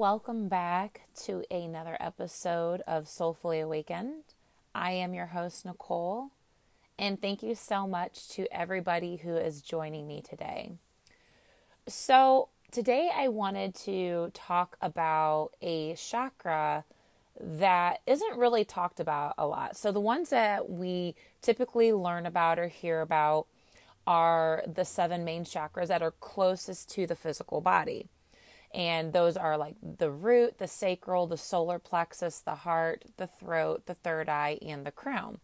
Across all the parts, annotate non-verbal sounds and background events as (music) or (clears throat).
welcome back to another episode of Soulfully Awakened. I am your host, Nicole, and thank you so much to everybody who is joining me today. So, today I wanted to talk about a chakra that isn't really talked about a lot. So, the ones that we typically learn about or hear about are the seven main chakras that are closest to the physical body. And those are like the root, the sacral, the solar plexus, the heart, the throat, the third eye, and the crown.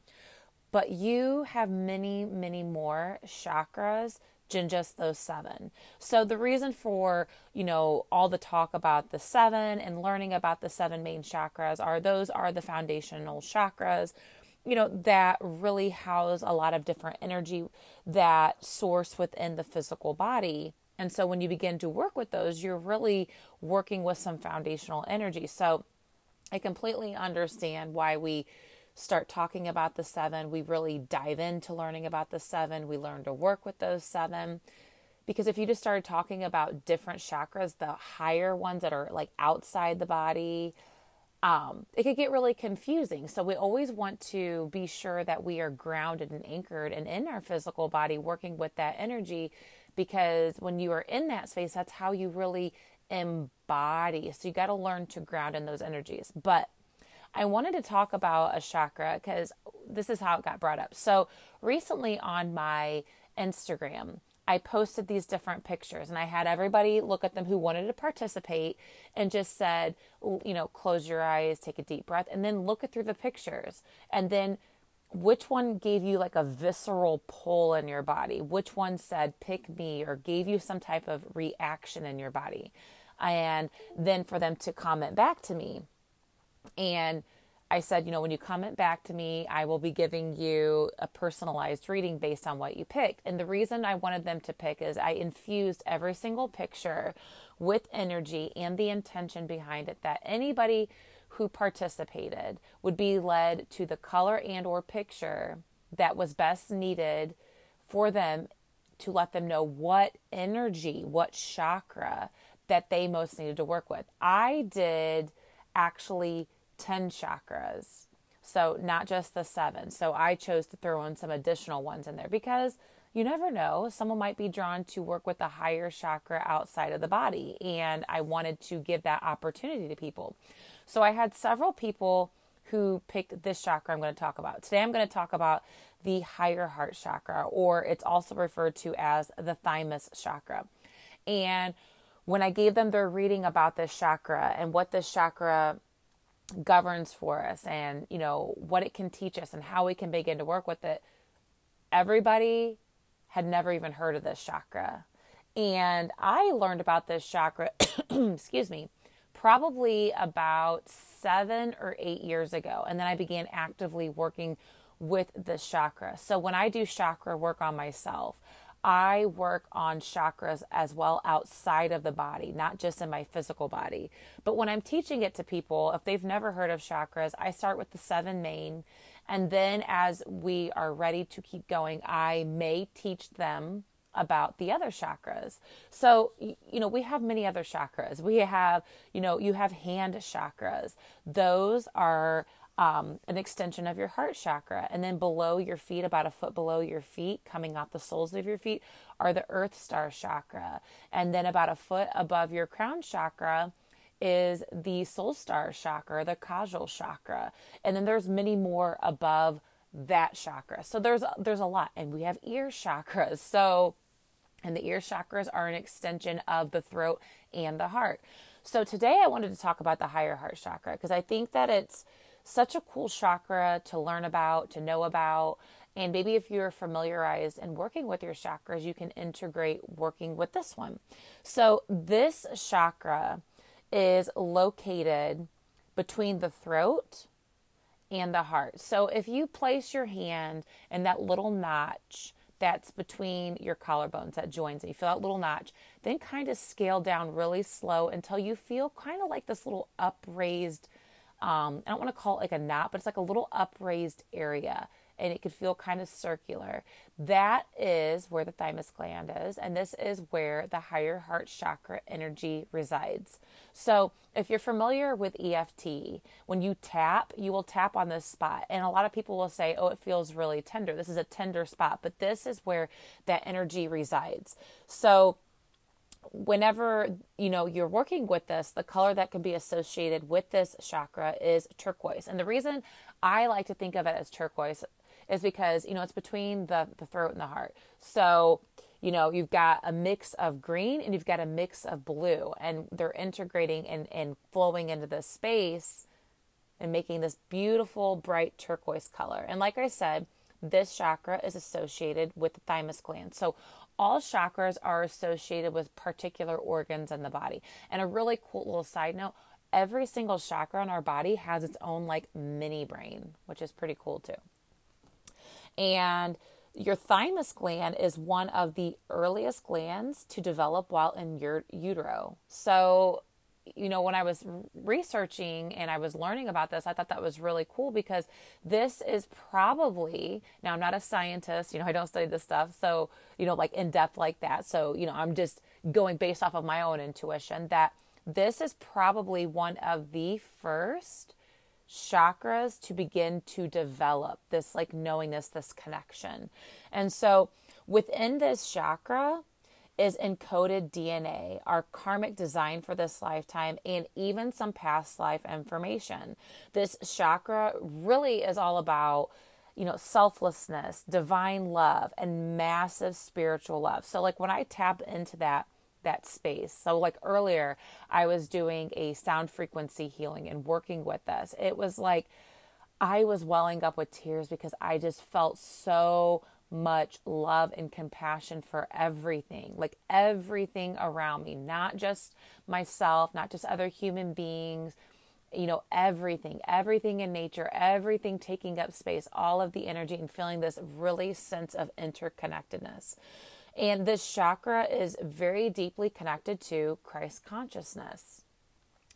But you have many, many more chakras than just those seven. So the reason for, you know, all the talk about the seven and learning about the seven main chakras are those are the foundational chakras, you know, that really house a lot of different energy that source within the physical body. And so when you begin to work with those, you're really working with some foundational energy. So I completely understand why we start talking about the seven. We really dive into learning about the seven. We learn to work with those seven. Because if you just started talking about different chakras, the higher ones that are like outside the body, um, it could get really confusing. So we always want to be sure that we are grounded and anchored and in our physical body, working with that energy because when you are in that space, that's how you really embody. So you got to learn to ground in those energies. But I wanted to talk about a chakra because this is how it got brought up. So recently on my Instagram, I posted these different pictures and I had everybody look at them who wanted to participate and just said, you know, close your eyes, take a deep breath, and then look through the pictures. And then which one gave you like a visceral pull in your body? Which one said pick me or gave you some type of reaction in your body? And then for them to comment back to me. And I said, you know, when you comment back to me, I will be giving you a personalized reading based on what you picked. And the reason I wanted them to pick is I infused every single picture with energy and the intention behind it that anybody who participated would be led to the color and or picture that was best needed for them to let them know what energy, what chakra that they most needed to work with. I did actually 10 chakras. So, not just the seven. So, I chose to throw in some additional ones in there because you never know. Someone might be drawn to work with a higher chakra outside of the body. And I wanted to give that opportunity to people. So I had several people who picked this chakra I'm going to talk about. Today I'm going to talk about the higher heart chakra, or it's also referred to as the thymus chakra. And when I gave them their reading about this chakra and what this chakra governs for us and you know what it can teach us and how we can begin to work with it everybody had never even heard of this chakra and i learned about this chakra (coughs) excuse me probably about seven or eight years ago. And then I began actively working with the chakra. So when I do chakra work on myself, I work on chakras as well outside of the body, not just in my physical body. But when I'm teaching it to people, if they've never heard of chakras, I start with the seven main. And then as we are ready to keep going, I may teach them about the other chakras. So, you know, we have many other chakras. We have, you know, you have hand chakras. Those are um, an extension of your heart chakra. And then below your feet, about a foot below your feet, coming off the soles of your feet, are the earth star chakra. And then about a foot above your crown chakra is the soul star chakra, the kajal chakra. And then there's many more above that chakra. So there's there's a lot and we have ear chakras. So and the ear chakras are an extension of the throat and the heart. So today I wanted to talk about the higher heart chakra because I think that it's such a cool chakra to learn about, to know about. And maybe if you're familiarized and working with your chakras, you can integrate working with this one. So, this chakra is located between the throat and the heart. So, if you place your hand in that little notch that's between your collarbones that joins and you feel that little notch then kind of scale down really slow until you feel kind of like this little upraised um, i don't want to call it like a knot but it's like a little upraised area and it could feel kind of circular. That is where the thymus gland is, and this is where the higher heart chakra energy resides. So, if you're familiar with EFT, when you tap, you will tap on this spot. And a lot of people will say, oh, it feels really tender. This is a tender spot, but this is where that energy resides. So, whenever you know you're working with this the color that can be associated with this chakra is turquoise and the reason i like to think of it as turquoise is because you know it's between the the throat and the heart so you know you've got a mix of green and you've got a mix of blue and they're integrating and, and flowing into this space and making this beautiful bright turquoise color and like i said this chakra is associated with the thymus gland so all chakras are associated with particular organs in the body. And a really cool little side note every single chakra in our body has its own like mini brain, which is pretty cool too. And your thymus gland is one of the earliest glands to develop while in your utero. So you know, when I was researching and I was learning about this, I thought that was really cool because this is probably, now I'm not a scientist, you know, I don't study this stuff. So, you know, like in depth like that. So, you know, I'm just going based off of my own intuition that this is probably one of the first chakras to begin to develop this like knowingness, this connection. And so within this chakra, is encoded DNA, our karmic design for this lifetime, and even some past life information. This chakra really is all about, you know, selflessness, divine love, and massive spiritual love. So, like when I tap into that, that space. So, like earlier, I was doing a sound frequency healing and working with this. It was like I was welling up with tears because I just felt so much love and compassion for everything, like everything around me, not just myself, not just other human beings, you know, everything, everything in nature, everything taking up space, all of the energy, and feeling this really sense of interconnectedness. And this chakra is very deeply connected to Christ consciousness.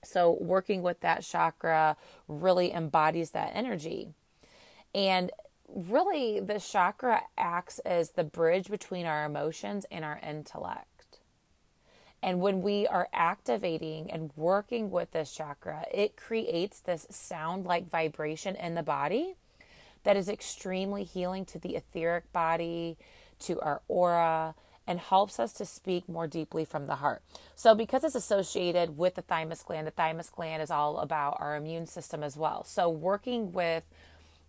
So, working with that chakra really embodies that energy. And really the chakra acts as the bridge between our emotions and our intellect. And when we are activating and working with this chakra, it creates this sound like vibration in the body that is extremely healing to the etheric body, to our aura, and helps us to speak more deeply from the heart. So, because it's associated with the thymus gland, the thymus gland is all about our immune system as well. So, working with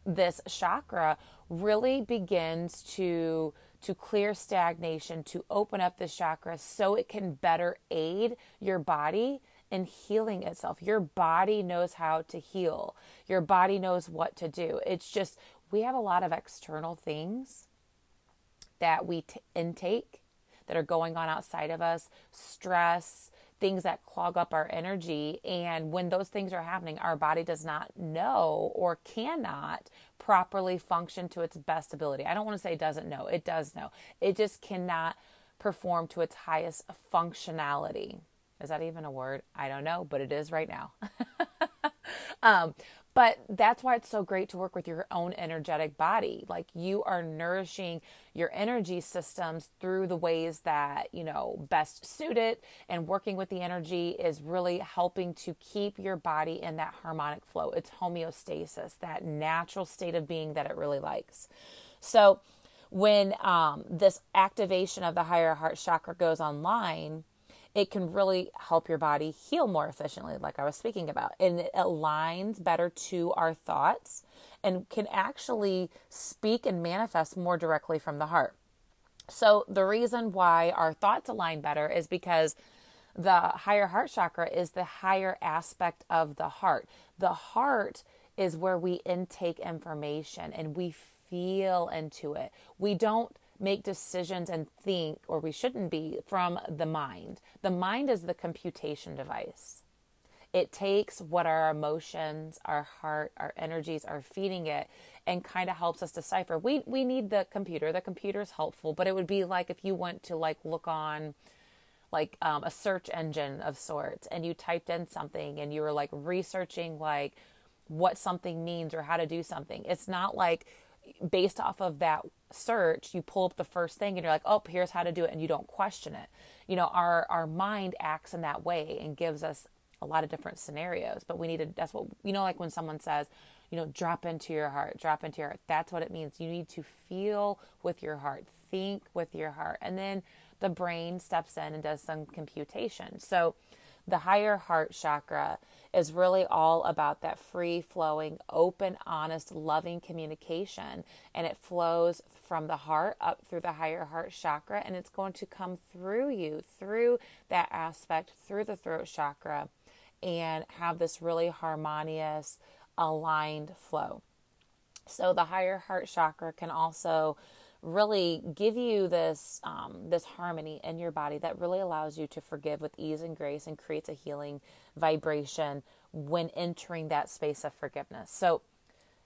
this chakra really begins to to clear stagnation, to open up the chakra so it can better aid your body in healing itself. Your body knows how to heal. Your body knows what to do. It's just we have a lot of external things that we t- intake that are going on outside of us, stress, things that clog up our energy. And when those things are happening, our body does not know or cannot properly function to its best ability. I don't want to say doesn't know, it does know. It just cannot perform to its highest functionality. Is that even a word? I don't know, but it is right now. (laughs) um, but that's why it's so great to work with your own energetic body. Like you are nourishing your energy systems through the ways that, you know, best suit it. And working with the energy is really helping to keep your body in that harmonic flow. It's homeostasis, that natural state of being that it really likes. So when um, this activation of the higher heart chakra goes online, it can really help your body heal more efficiently, like I was speaking about. And it aligns better to our thoughts and can actually speak and manifest more directly from the heart. So, the reason why our thoughts align better is because the higher heart chakra is the higher aspect of the heart. The heart is where we intake information and we feel into it. We don't make decisions and think, or we shouldn't be, from the mind. The mind is the computation device. It takes what our emotions, our heart, our energies are feeding it and kind of helps us decipher. We we need the computer. The computer is helpful, but it would be like if you went to like look on like um, a search engine of sorts and you typed in something and you were like researching like what something means or how to do something. It's not like based off of that search, you pull up the first thing and you're like, oh, here's how to do it, and you don't question it. You know, our our mind acts in that way and gives us a lot of different scenarios. But we need to. That's what you know, like when someone says, you know, drop into your heart, drop into your heart. That's what it means. You need to feel with your heart, think with your heart, and then the brain steps in and does some computation. So the higher heart chakra is really all about that free flowing, open, honest, loving communication. And it flows from the heart up through the higher heart chakra. And it's going to come through you, through that aspect, through the throat chakra, and have this really harmonious, aligned flow. So the higher heart chakra can also really give you this um, this harmony in your body that really allows you to forgive with ease and grace and creates a healing vibration when entering that space of forgiveness. So,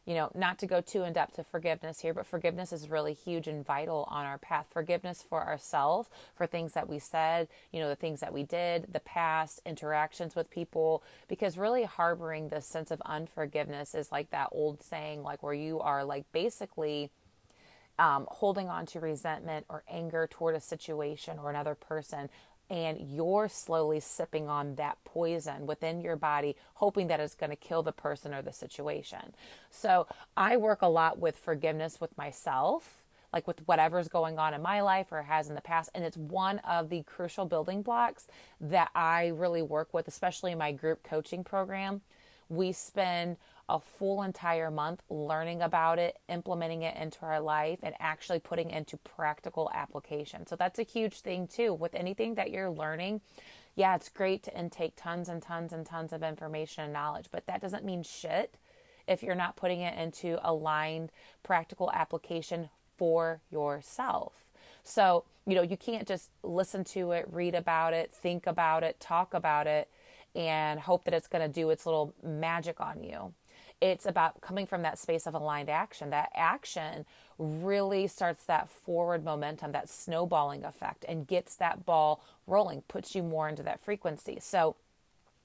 you know, not to go too in depth to forgiveness here, but forgiveness is really huge and vital on our path. Forgiveness for ourselves, for things that we said, you know, the things that we did, the past interactions with people, because really harboring this sense of unforgiveness is like that old saying, like where you are like basically um, holding on to resentment or anger toward a situation or another person and you're slowly sipping on that poison within your body, hoping that it's going to kill the person or the situation. So, I work a lot with forgiveness with myself, like with whatever's going on in my life or has in the past. And it's one of the crucial building blocks that I really work with, especially in my group coaching program. We spend a full entire month learning about it, implementing it into our life, and actually putting into practical application. So that's a huge thing too. With anything that you're learning, yeah, it's great to intake tons and tons and tons of information and knowledge, but that doesn't mean shit if you're not putting it into aligned practical application for yourself. So, you know, you can't just listen to it, read about it, think about it, talk about it, and hope that it's going to do its little magic on you. It's about coming from that space of aligned action. That action really starts that forward momentum, that snowballing effect, and gets that ball rolling, puts you more into that frequency. So,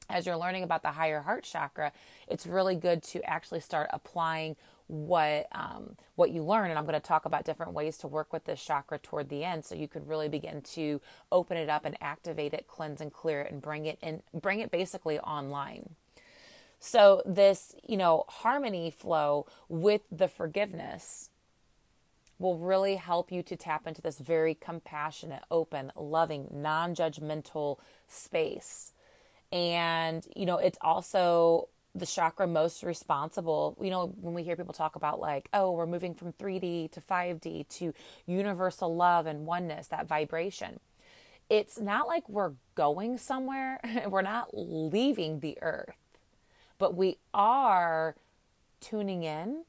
as you're learning about the higher heart chakra, it's really good to actually start applying what um, what you learn. And I'm going to talk about different ways to work with this chakra toward the end, so you could really begin to open it up and activate it, cleanse and clear it, and bring it in, bring it basically online. So, this, you know, harmony flow with the forgiveness will really help you to tap into this very compassionate, open, loving, non judgmental space. And, you know, it's also the chakra most responsible. You know, when we hear people talk about, like, oh, we're moving from 3D to 5D to universal love and oneness, that vibration. It's not like we're going somewhere, (laughs) we're not leaving the earth but we are tuning in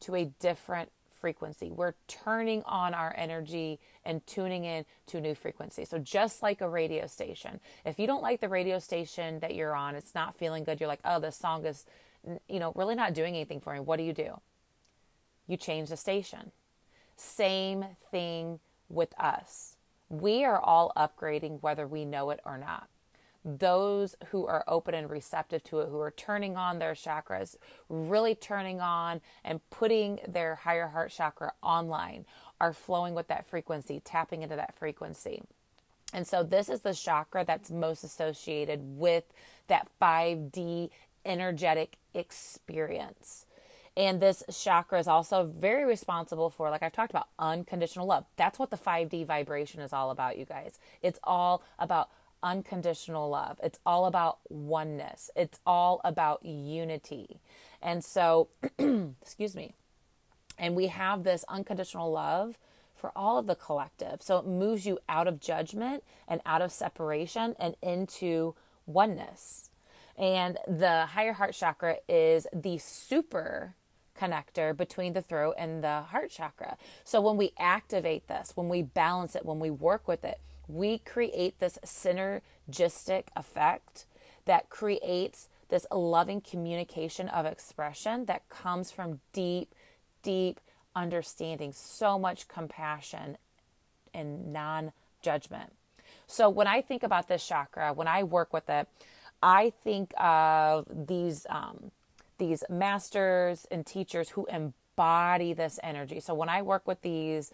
to a different frequency. We're turning on our energy and tuning in to a new frequency. So, just like a radio station, if you don't like the radio station that you're on, it's not feeling good, you're like, oh, this song is, you know, really not doing anything for me. What do you do? You change the station. Same thing with us. We are all upgrading whether we know it or not those who are open and receptive to it, who are turning on their chakras, really turning on and putting their higher heart chakra online, are flowing with that frequency, tapping into that frequency. And so, this is the chakra that's most associated with that 5D energetic experience. And this chakra is also very responsible for, like I've talked about, unconditional love. That's what the 5D vibration is all about, you guys. It's all about unconditional love. It's all about oneness. It's all about unity. And so, (clears throat) excuse me. And we have this unconditional love for all of the collective. So it moves you out of judgment and out of separation and into oneness. And the higher heart chakra is the super connector between the throat and the heart chakra. So when we activate this, when we balance it, when we work with it, we create this synergistic effect that creates this loving communication of expression that comes from deep, deep understanding, so much compassion and non judgment. So, when I think about this chakra, when I work with it, I think of these um, these masters and teachers who embody embody this energy. So when I work with these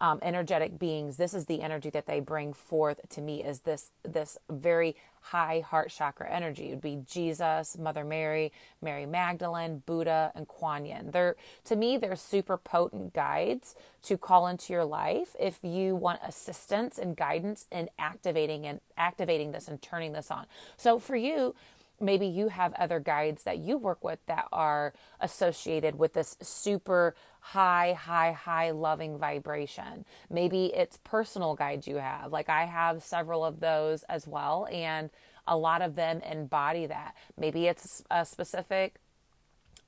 um, energetic beings, this is the energy that they bring forth to me is this this very high heart chakra energy. It would be Jesus, Mother Mary, Mary Magdalene, Buddha, and Kuan Yin. They're to me they're super potent guides to call into your life if you want assistance and guidance in activating and activating this and turning this on. So for you, maybe you have other guides that you work with that are associated with this super high, high, high loving vibration. Maybe it's personal guides you have. Like I have several of those as well, and a lot of them embody that. Maybe it's a specific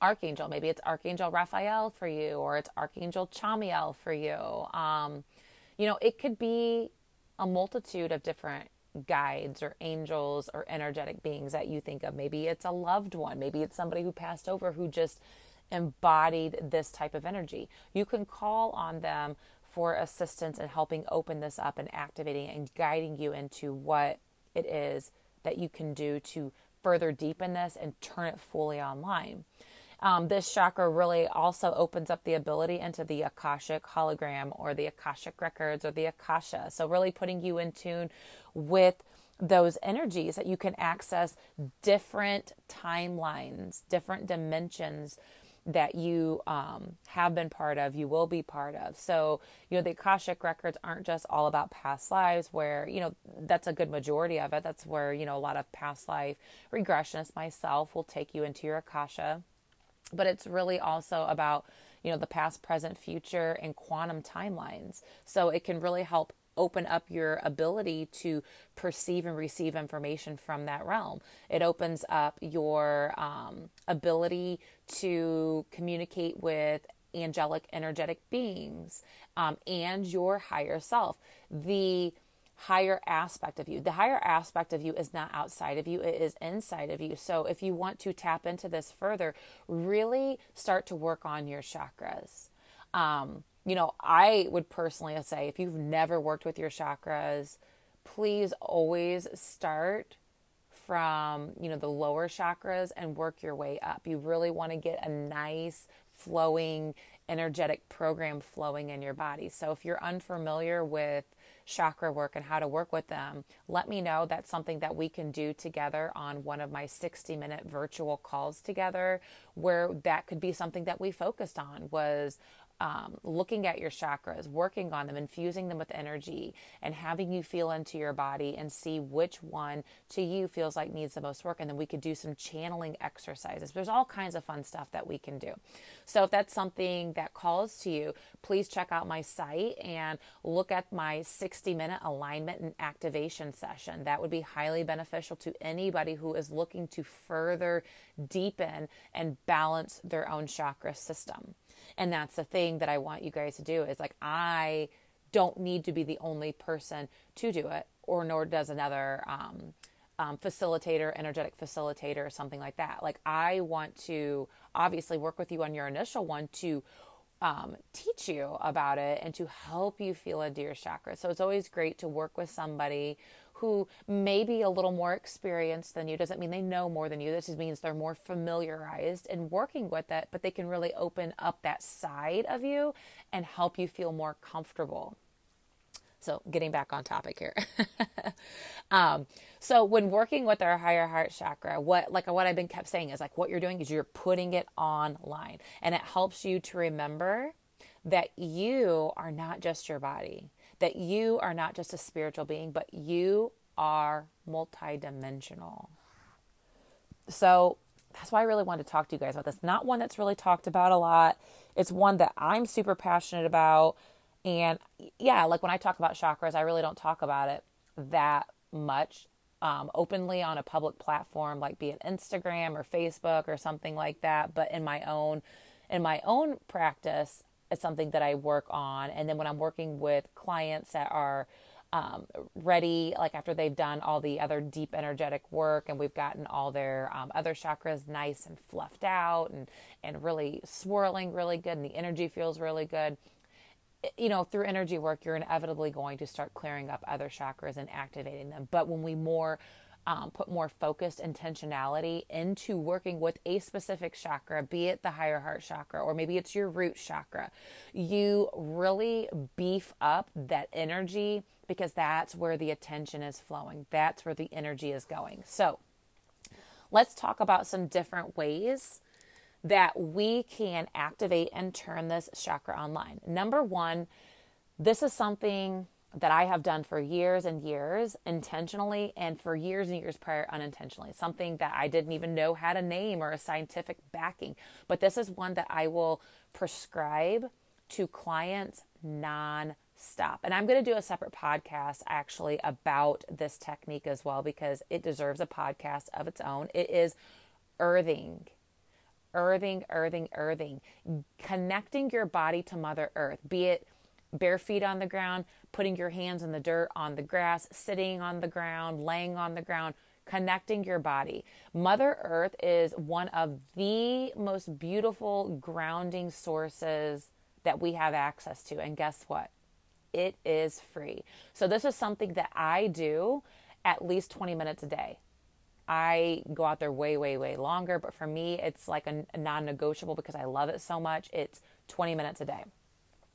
archangel. Maybe it's Archangel Raphael for you, or it's Archangel Chamiel for you. Um, you know, it could be a multitude of different guides or angels or energetic beings that you think of. Maybe it's a loved one. Maybe it's somebody who passed over who just embodied this type of energy. You can call on them for assistance in helping open this up and activating and guiding you into what it is that you can do to further deepen this and turn it fully online. Um, this chakra really also opens up the ability into the Akashic hologram or the Akashic records or the Akasha. So, really putting you in tune with those energies that you can access different timelines, different dimensions that you um, have been part of, you will be part of. So, you know, the Akashic records aren't just all about past lives, where, you know, that's a good majority of it. That's where, you know, a lot of past life regressionists, myself, will take you into your Akasha. But it's really also about, you know, the past, present, future, and quantum timelines. So it can really help open up your ability to perceive and receive information from that realm. It opens up your um, ability to communicate with angelic, energetic beings um, and your higher self. The higher aspect of you. The higher aspect of you is not outside of you, it is inside of you. So if you want to tap into this further, really start to work on your chakras. Um, you know, I would personally say if you've never worked with your chakras, please always start from, you know, the lower chakras and work your way up. You really want to get a nice flowing energetic program flowing in your body. So if you're unfamiliar with chakra work and how to work with them, let me know. That's something that we can do together on one of my 60 minute virtual calls together where that could be something that we focused on was um, looking at your chakras, working on them, infusing them with energy, and having you feel into your body and see which one to you feels like needs the most work. And then we could do some channeling exercises. There's all kinds of fun stuff that we can do. So if that's something that calls to you, please check out my site and look at my 60 minute alignment and activation session. That would be highly beneficial to anybody who is looking to further deepen and balance their own chakra system. And that's the thing that I want you guys to do is like, I don't need to be the only person to do it, or nor does another um, um, facilitator, energetic facilitator, or something like that. Like, I want to obviously work with you on your initial one to um, teach you about it and to help you feel into your chakra. So it's always great to work with somebody who may be a little more experienced than you doesn't mean they know more than you. This just means they're more familiarized in working with it, but they can really open up that side of you and help you feel more comfortable. So, getting back on topic here. (laughs) um, so, when working with our higher heart chakra, what like what I've been kept saying is like what you're doing is you're putting it online, and it helps you to remember that you are not just your body that you are not just a spiritual being, but you are multidimensional. So that's why I really wanted to talk to you guys about this. Not one that's really talked about a lot. It's one that I'm super passionate about. And yeah, like when I talk about chakras, I really don't talk about it that much um, openly on a public platform, like be it Instagram or Facebook or something like that. But in my own in my own practice, it's something that I work on. And then when I'm working with clients that are um, ready, like after they've done all the other deep energetic work and we've gotten all their um, other chakras nice and fluffed out and, and really swirling really good and the energy feels really good. You know, through energy work, you're inevitably going to start clearing up other chakras and activating them. But when we more um, put more focused intentionality into working with a specific chakra, be it the higher heart chakra or maybe it's your root chakra, you really beef up that energy because that's where the attention is flowing. That's where the energy is going. So, let's talk about some different ways that we can activate and turn this chakra online. Number one, this is something that I have done for years and years intentionally and for years and years prior unintentionally. Something that I didn't even know had a name or a scientific backing. But this is one that I will prescribe to clients non stop. And I'm going to do a separate podcast actually about this technique as well because it deserves a podcast of its own. It is earthing. Earthing, earthing, earthing. Connecting your body to Mother Earth, be it bare feet on the ground, putting your hands in the dirt, on the grass, sitting on the ground, laying on the ground, connecting your body. Mother Earth is one of the most beautiful grounding sources that we have access to. And guess what? It is free. So, this is something that I do at least 20 minutes a day. I go out there way, way, way longer, but for me, it's like a, non negotiable because I love it so much. It's 20 minutes a day.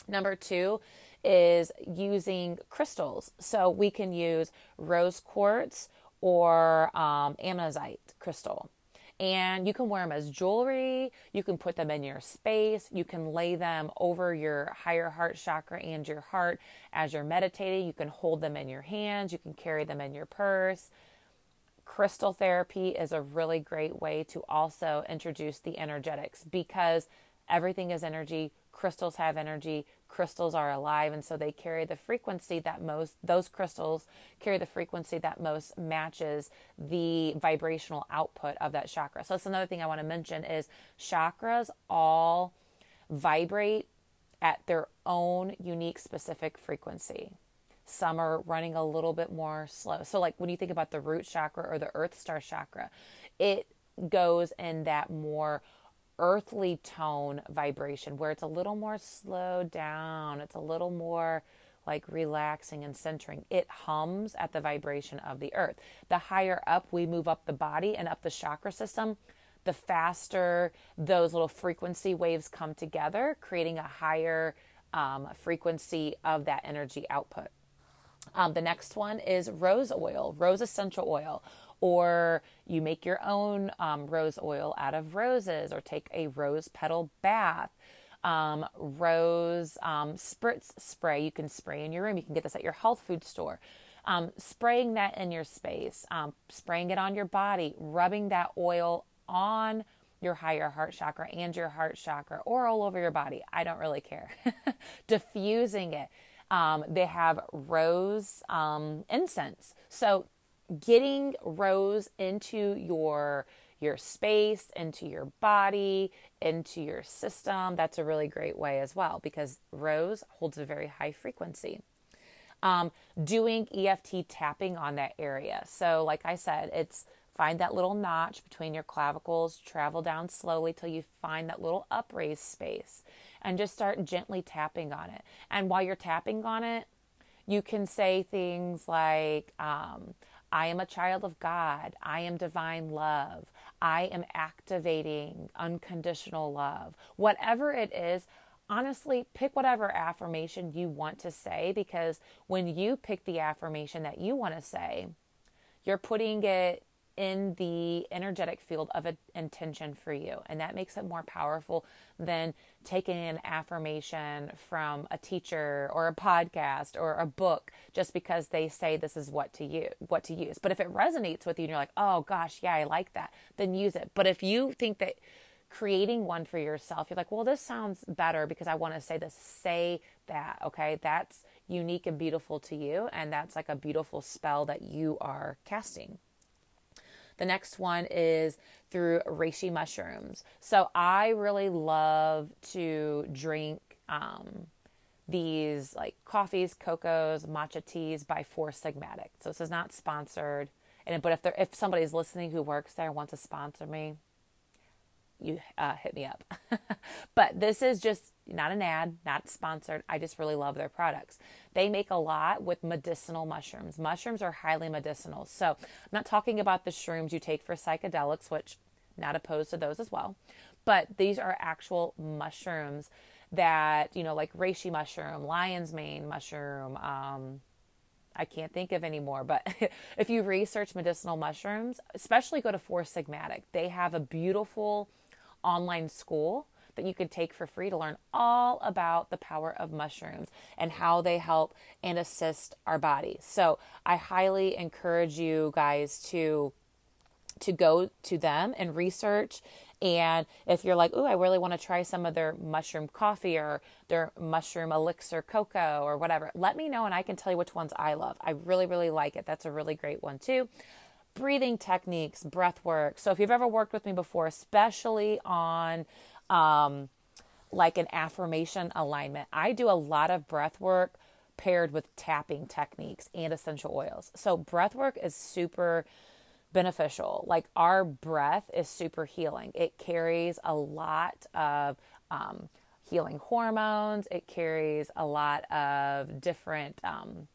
Number two is using crystals. So we can use rose quartz or um, crystal. And you can wear them as jewelry. You can put them in your space. You can lay them over your higher heart chakra and your heart as you're meditating. You can hold them in your hands. You can carry them in your purse. Crystal therapy is a really great way to also introduce the energetics because everything is energy. Crystals have energy crystals are alive and so they carry the frequency that most those crystals carry the frequency that most matches the vibrational output of that chakra. So that's another thing i want to mention is chakras all vibrate at their own unique specific frequency. Some are running a little bit more slow. So like when you think about the root chakra or the earth star chakra it goes in that more earthly tone vibration where it's a little more slowed down, it's a little more like relaxing and centering. It hums at the vibration of the earth. The higher up we move up the body and up the chakra system, the faster those little frequency waves come together, creating a higher um, frequency of that energy output. Um, the next one is rose oil, rose essential oil or you make your own um, rose oil out of roses, or take a rose petal bath. Um, rose um, spritz spray you can spray in your room. You can get this at your health food store. Um, spraying that in your space, um, spraying it on your body, rubbing that oil on your higher heart chakra and your heart chakra or all over your body. I don't really care. (laughs) Diffusing it. Um, they have rose um, incense. So getting rose into your your space, into your body, into your system, that's a really great way as well because rose holds a very high frequency. Um, doing EFT tapping on that area. So, like I said, it's find that little notch between your clavicles, travel down slowly till you find that little upraised space, and just start gently tapping on it. And while you're tapping on it, you can say things like, um, I am a child of God. I am divine love. I am activating unconditional love. Whatever it is, honestly, pick whatever affirmation you want to say because when you pick the affirmation that you want to say, you're putting it in the energetic field of a, intention for you. And that makes it more powerful than taking an affirmation from a teacher or a podcast or a book just because they say this is what to use, what to use. But if it resonates with you and you're like, "Oh gosh, yeah, I like that." Then use it. But if you think that creating one for yourself, you're like, "Well, this sounds better because I want to say this." Say that, okay? That's unique and beautiful to you and that's like a beautiful spell that you are casting. The next one is through reishi mushrooms. So I really love to drink um, these like coffees, cocos, matcha teas by Four Sigmatic. So this is not sponsored. And but if there if somebody's listening who works there wants to sponsor me, you uh, hit me up. (laughs) but this is just not an ad, not sponsored. I just really love their products. They make a lot with medicinal mushrooms. Mushrooms are highly medicinal. So I'm not talking about the shrooms you take for psychedelics, which not opposed to those as well. But these are actual mushrooms that, you know, like reishi mushroom, lion's mane mushroom, um, I can't think of anymore, but (laughs) if you research medicinal mushrooms, especially go to Four Sigmatic, they have a beautiful online school that you could take for free to learn all about the power of mushrooms and how they help and assist our bodies. So I highly encourage you guys to to go to them and research and if you're like, "Ooh, I really want to try some of their mushroom coffee or their mushroom elixir cocoa or whatever," let me know and I can tell you which ones I love. I really really like it. That's a really great one too breathing techniques, breath work. So if you've ever worked with me before, especially on um, like an affirmation alignment, I do a lot of breath work paired with tapping techniques and essential oils. So breath work is super beneficial. Like our breath is super healing. It carries a lot of um, healing hormones. It carries a lot of different um,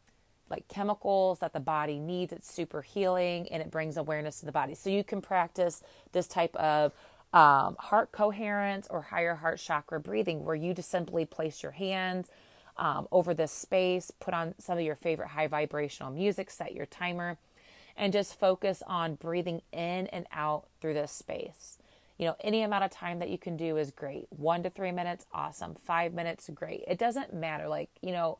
like chemicals that the body needs. It's super healing and it brings awareness to the body. So you can practice this type of um, heart coherence or higher heart chakra breathing where you just simply place your hands um, over this space, put on some of your favorite high vibrational music, set your timer, and just focus on breathing in and out through this space. You know, any amount of time that you can do is great. One to three minutes, awesome. Five minutes, great. It doesn't matter. Like, you know,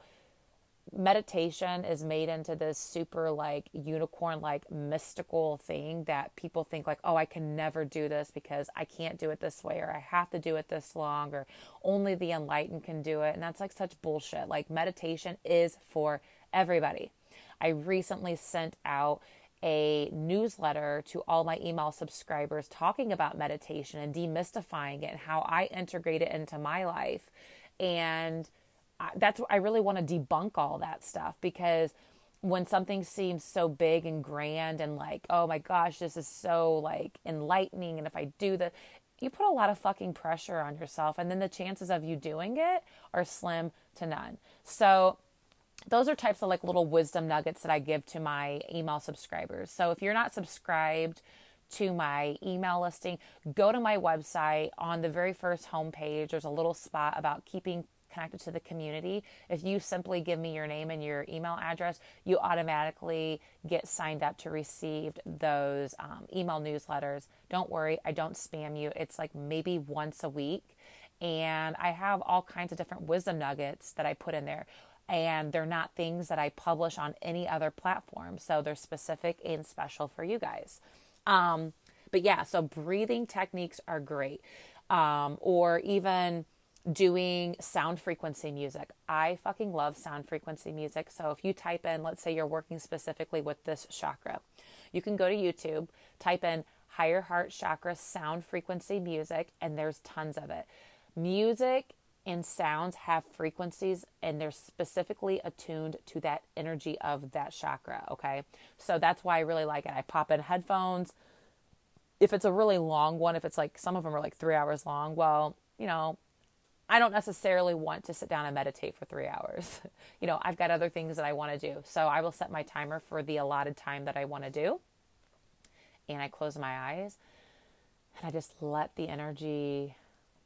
meditation is made into this super like unicorn like mystical thing that people think like oh i can never do this because i can't do it this way or i have to do it this long or only the enlightened can do it. And that's like such bullshit. Like meditation is for everybody. I recently sent out a newsletter to all my email subscribers talking about meditation and demystifying it and how i integrate it into my life. And that's I really want to debunk all that stuff because when something seems so big and grand and like, oh my gosh, this is so like enlightening, and if I do the, you put a lot of fucking pressure on yourself, and then the chances of you doing it are slim to none. So, those are types of like little wisdom nuggets that I give to my email subscribers. So, if you're not subscribed, to my email listing, go to my website. On the very first homepage, there's a little spot about keeping connected to the community, if you simply give me your name and your email address, you automatically get signed up to receive those um, email newsletters. Don't worry, I don't spam you. It's like maybe once a week. And I have all kinds of different wisdom nuggets that I put in there. And they're not things that I publish on any other platform. So they're specific and special for you guys. Um, but yeah, so breathing techniques are great. Um, or even doing sound frequency music. I fucking love sound frequency music. So if you type in, let's say you're working specifically with this chakra, you can go to YouTube, type in higher heart chakra sound frequency music, and there's tons of it. Music and sounds have frequencies and they're specifically attuned to that energy of that chakra. Okay. So that's why I really like it. I pop in headphones. If it's a really long one, if it's like some of them are like three hours long, well, you know, I don't necessarily want to sit down and meditate for three hours. (laughs) you know, I've got other things that I want to do. So I will set my timer for the allotted time that I want to do. And I close my eyes and I just let the energy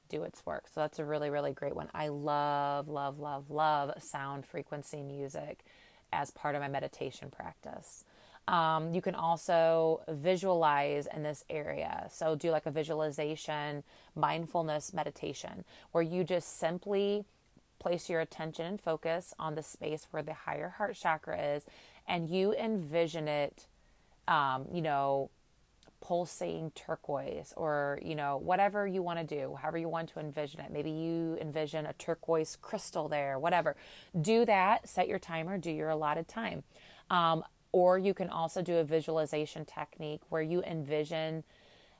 do its work. So that's a really, really great one. I love, love, love, love sound frequency music as part of my meditation practice. Um, you can also visualize in this area. So, do like a visualization, mindfulness meditation, where you just simply place your attention and focus on the space where the higher heart chakra is, and you envision it, um, you know, pulsating turquoise or, you know, whatever you want to do, however you want to envision it. Maybe you envision a turquoise crystal there, whatever. Do that, set your timer, do your allotted time. Um, or you can also do a visualization technique where you envision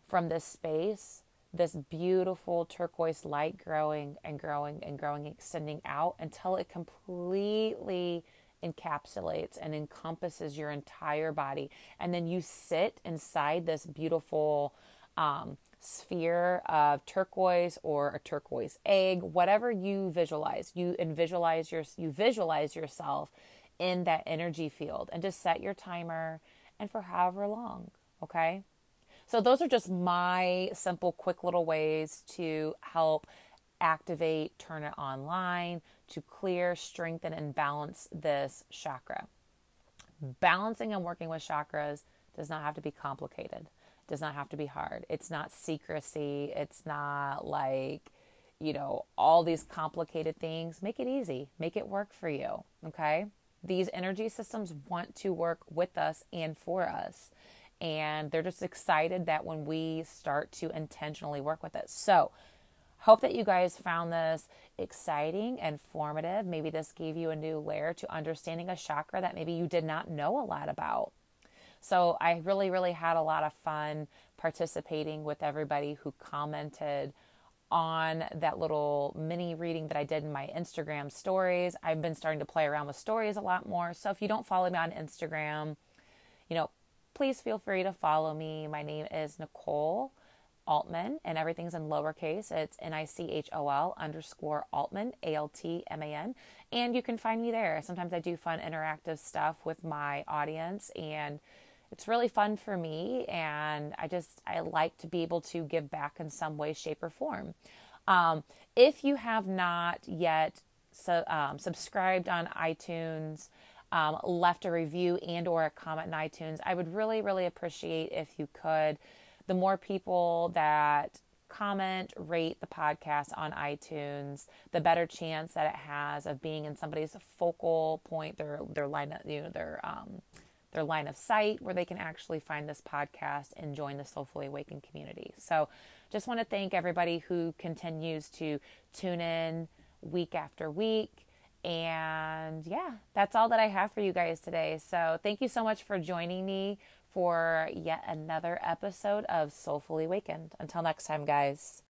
from this space this beautiful turquoise light growing and growing and growing, extending out until it completely encapsulates and encompasses your entire body. And then you sit inside this beautiful um, sphere of turquoise or a turquoise egg, whatever you visualize. You visualize your you visualize yourself in that energy field and just set your timer and for however long, okay? So those are just my simple quick little ways to help activate, turn it online, to clear, strengthen and balance this chakra. Balancing and working with chakras does not have to be complicated does not have to be hard. It's not secrecy. It's not like, you know, all these complicated things. Make it easy, make it work for you. Okay. These energy systems want to work with us and for us. And they're just excited that when we start to intentionally work with it. So, hope that you guys found this exciting and formative. Maybe this gave you a new layer to understanding a chakra that maybe you did not know a lot about. So I really, really had a lot of fun participating with everybody who commented on that little mini reading that I did in my Instagram stories. I've been starting to play around with stories a lot more. So if you don't follow me on Instagram, you know, please feel free to follow me. My name is Nichol Altman, and everything's in lowercase. It's N I C H O L underscore Altman, A L T M A N. And you can find me there. Sometimes I do fun interactive stuff with my audience and it's really fun for me and i just i like to be able to give back in some way shape or form. Um, if you have not yet so, um, subscribed on itunes um, left a review and or a comment in itunes i would really really appreciate if you could. The more people that comment rate the podcast on itunes the better chance that it has of being in somebody's focal point their their line you know their um, their line of sight where they can actually find this podcast and join the Soulfully Awakened community. So, just want to thank everybody who continues to tune in week after week. And yeah, that's all that I have for you guys today. So, thank you so much for joining me for yet another episode of Soulfully Awakened. Until next time, guys.